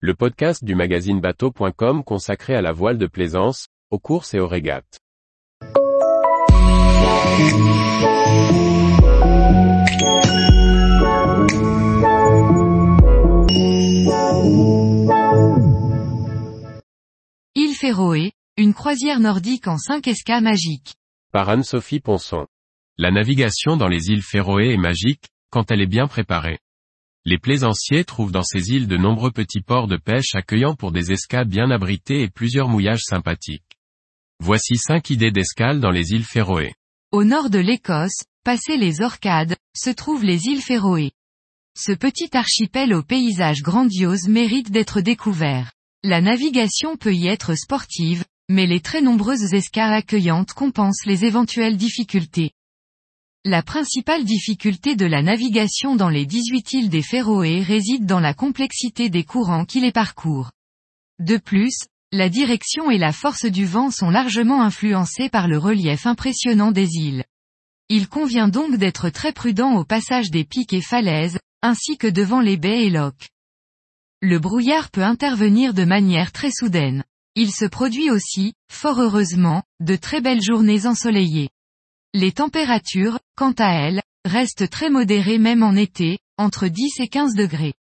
le podcast du magazine bateau.com consacré à la voile de plaisance, aux courses et aux régates. Île Féroé, une croisière nordique en 5 escas magiques. Par Anne-Sophie Ponson. La navigation dans les îles Féroé est magique, quand elle est bien préparée. Les plaisanciers trouvent dans ces îles de nombreux petits ports de pêche accueillants pour des escas bien abrités et plusieurs mouillages sympathiques. Voici 5 idées d'escale dans les îles Féroé. Au nord de l'Écosse, passé les Orcades, se trouvent les îles Féroé. Ce petit archipel au paysage grandiose mérite d'être découvert. La navigation peut y être sportive, mais les très nombreuses escales accueillantes compensent les éventuelles difficultés. La principale difficulté de la navigation dans les 18 îles des Féroé réside dans la complexité des courants qui les parcourent. De plus, la direction et la force du vent sont largement influencées par le relief impressionnant des îles. Il convient donc d'être très prudent au passage des pics et falaises, ainsi que devant les baies et loques. Le brouillard peut intervenir de manière très soudaine. Il se produit aussi, fort heureusement, de très belles journées ensoleillées. Les températures, quant à elles, restent très modérées même en été, entre 10 et 15 degrés.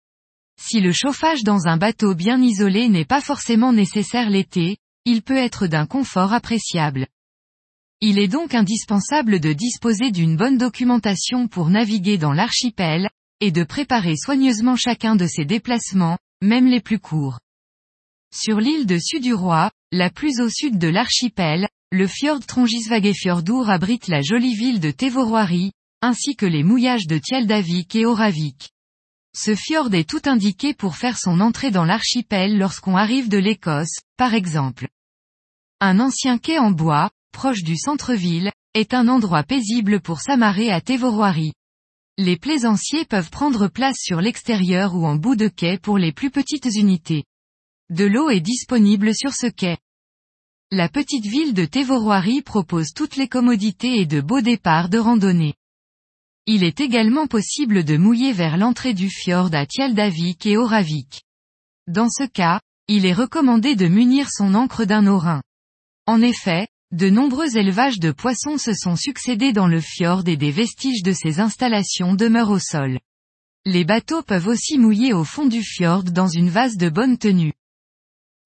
Si le chauffage dans un bateau bien isolé n'est pas forcément nécessaire l'été, il peut être d'un confort appréciable. Il est donc indispensable de disposer d'une bonne documentation pour naviguer dans l'archipel, et de préparer soigneusement chacun de ses déplacements, même les plus courts. Sur l'île de Sud-du-Roi, la plus au sud de l'archipel, le fjord Trongisvagefjordur abrite la jolie ville de Tevoroari, ainsi que les mouillages de Tjeldavik et Oravik. Ce fjord est tout indiqué pour faire son entrée dans l'archipel lorsqu'on arrive de l'Écosse, par exemple. Un ancien quai en bois, proche du centre-ville, est un endroit paisible pour s'amarrer à Tevoroari. Les plaisanciers peuvent prendre place sur l'extérieur ou en bout de quai pour les plus petites unités. De l'eau est disponible sur ce quai. La petite ville de Tevoroari propose toutes les commodités et de beaux départs de randonnée. Il est également possible de mouiller vers l'entrée du fjord à Tjaldavik et Oravik. Dans ce cas, il est recommandé de munir son ancre d'un orin. En effet, de nombreux élevages de poissons se sont succédés dans le fjord et des vestiges de ces installations demeurent au sol. Les bateaux peuvent aussi mouiller au fond du fjord dans une vase de bonne tenue.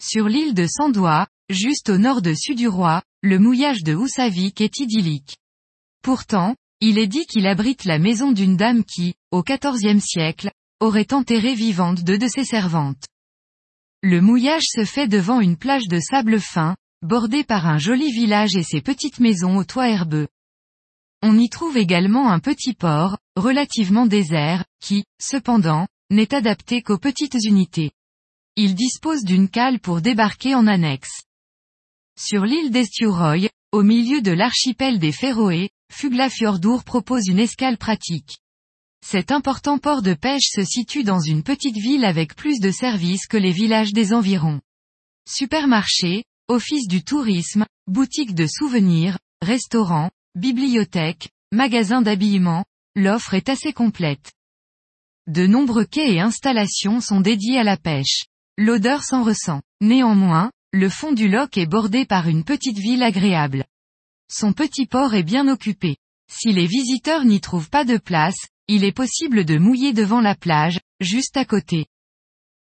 Sur l'île de Sandois, juste au nord de Suduroi, le mouillage de Houssavik est idyllique. Pourtant, il est dit qu'il abrite la maison d'une dame qui, au XIVe siècle, aurait enterré vivante deux de ses servantes. Le mouillage se fait devant une plage de sable fin, bordée par un joli village et ses petites maisons au toit herbeux. On y trouve également un petit port, relativement désert, qui, cependant, n'est adapté qu'aux petites unités. Il dispose d'une cale pour débarquer en annexe. Sur l'île d'Esturoy, au milieu de l'archipel des Féroé, Fuglafjordur propose une escale pratique. Cet important port de pêche se situe dans une petite ville avec plus de services que les villages des environs. Supermarché, office du tourisme, boutique de souvenirs, restaurant, bibliothèque, magasin d'habillement, l'offre est assez complète. De nombreux quais et installations sont dédiés à la pêche. L'odeur s'en ressent. Néanmoins, le fond du loch est bordé par une petite ville agréable. Son petit port est bien occupé. Si les visiteurs n'y trouvent pas de place, il est possible de mouiller devant la plage, juste à côté.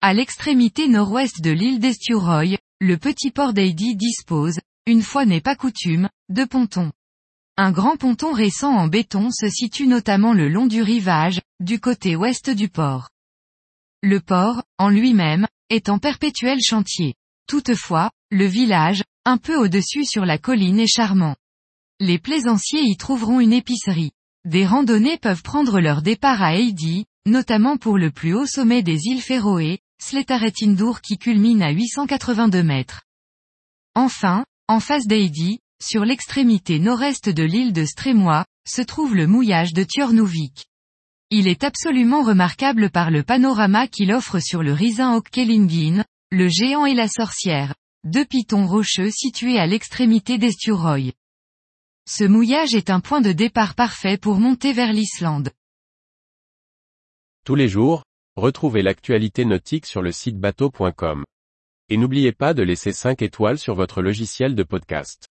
À l'extrémité nord-ouest de l'île d'Esturoy, le petit port d'Heidi dispose, une fois n'est pas coutume, de pontons. Un grand ponton récent en béton se situe notamment le long du rivage, du côté ouest du port. Le port, en lui-même, est en perpétuel chantier. Toutefois, le village, un peu au-dessus sur la colline est charmant. Les plaisanciers y trouveront une épicerie. Des randonnées peuvent prendre leur départ à Heidi, notamment pour le plus haut sommet des îles Féroé, Sletaretindur qui culmine à 882 mètres. Enfin, en face d'Heidi, sur l'extrémité nord-est de l'île de Strémois, se trouve le mouillage de Tjornuvik. Il est absolument remarquable par le panorama qu'il offre sur le Risin Okkelingin, le géant et la sorcière, deux pitons rocheux situés à l'extrémité d'Esturoy. Ce mouillage est un point de départ parfait pour monter vers l'Islande. Tous les jours, retrouvez l'actualité nautique sur le site bateau.com. Et n'oubliez pas de laisser 5 étoiles sur votre logiciel de podcast.